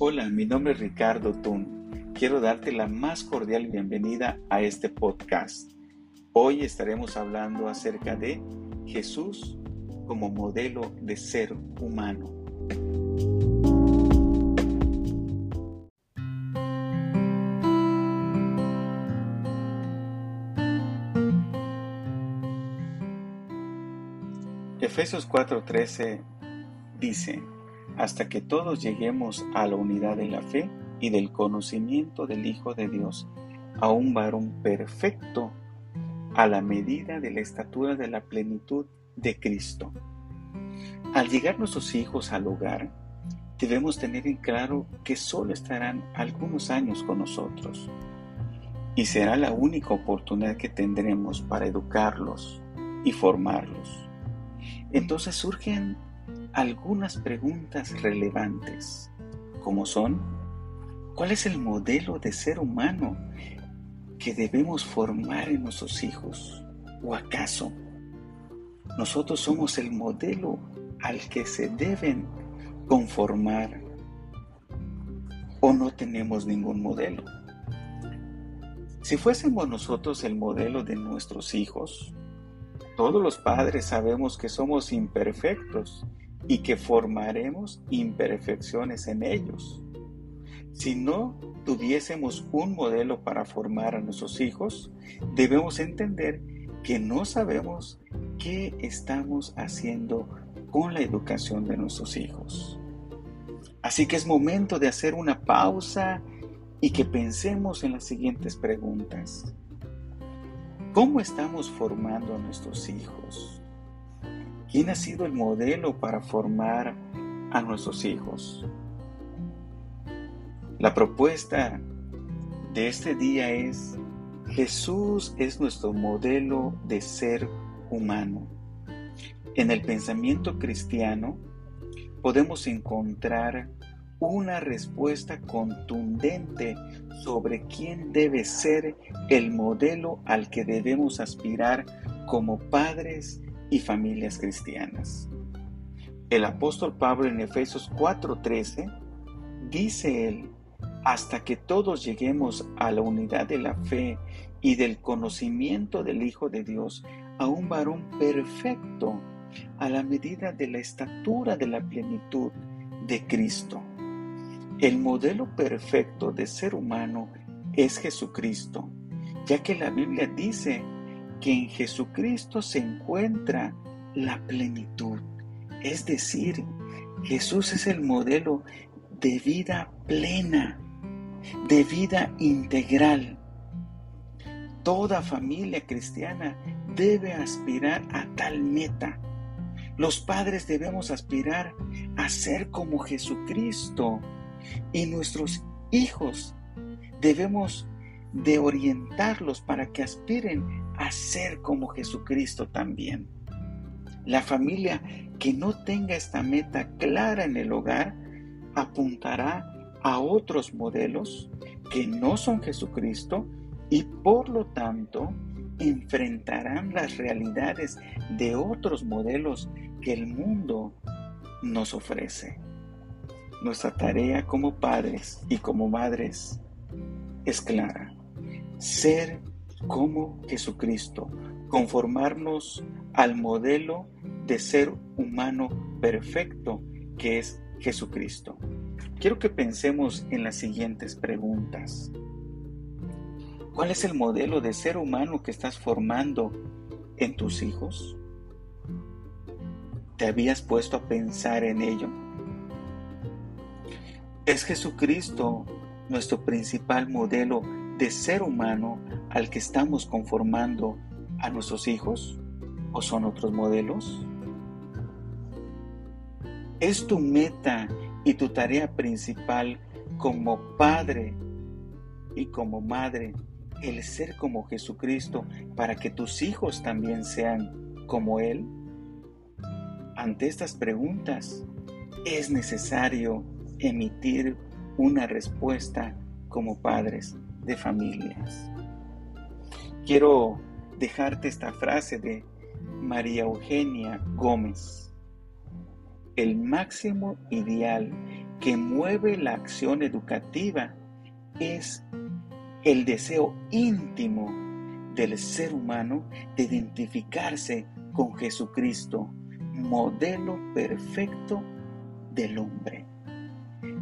Hola, mi nombre es Ricardo Tun. Quiero darte la más cordial bienvenida a este podcast. Hoy estaremos hablando acerca de Jesús como modelo de ser humano. Efesios 4:13 dice, hasta que todos lleguemos a la unidad de la fe y del conocimiento del Hijo de Dios, a un varón perfecto, a la medida de la estatura de la plenitud de Cristo. Al llegar nuestros hijos al hogar, debemos tener en claro que solo estarán algunos años con nosotros y será la única oportunidad que tendremos para educarlos y formarlos. Entonces surgen algunas preguntas relevantes, como son, ¿cuál es el modelo de ser humano que debemos formar en nuestros hijos? ¿O acaso nosotros somos el modelo al que se deben conformar? ¿O no tenemos ningún modelo? Si fuésemos nosotros el modelo de nuestros hijos, todos los padres sabemos que somos imperfectos y que formaremos imperfecciones en ellos. Si no tuviésemos un modelo para formar a nuestros hijos, debemos entender que no sabemos qué estamos haciendo con la educación de nuestros hijos. Así que es momento de hacer una pausa y que pensemos en las siguientes preguntas. ¿Cómo estamos formando a nuestros hijos? ¿Quién ha sido el modelo para formar a nuestros hijos? La propuesta de este día es, Jesús es nuestro modelo de ser humano. En el pensamiento cristiano podemos encontrar una respuesta contundente sobre quién debe ser el modelo al que debemos aspirar como padres y familias cristianas. El apóstol Pablo en Efesios 4:13 dice él, hasta que todos lleguemos a la unidad de la fe y del conocimiento del Hijo de Dios, a un varón perfecto, a la medida de la estatura de la plenitud de Cristo. El modelo perfecto de ser humano es Jesucristo, ya que la Biblia dice que en Jesucristo se encuentra la plenitud. Es decir, Jesús es el modelo de vida plena, de vida integral. Toda familia cristiana debe aspirar a tal meta. Los padres debemos aspirar a ser como Jesucristo y nuestros hijos debemos de orientarlos para que aspiren a ser como Jesucristo también. La familia que no tenga esta meta clara en el hogar apuntará a otros modelos que no son Jesucristo y por lo tanto enfrentarán las realidades de otros modelos que el mundo nos ofrece. Nuestra tarea como padres y como madres es clara ser como Jesucristo, conformarnos al modelo de ser humano perfecto que es Jesucristo. Quiero que pensemos en las siguientes preguntas. ¿Cuál es el modelo de ser humano que estás formando en tus hijos? ¿Te habías puesto a pensar en ello? ¿Es Jesucristo nuestro principal modelo de ser humano al que estamos conformando a nuestros hijos o son otros modelos? ¿Es tu meta y tu tarea principal como padre y como madre el ser como Jesucristo para que tus hijos también sean como Él? Ante estas preguntas es necesario emitir una respuesta como padres de familias. Quiero dejarte esta frase de María Eugenia Gómez. El máximo ideal que mueve la acción educativa es el deseo íntimo del ser humano de identificarse con Jesucristo, modelo perfecto del hombre.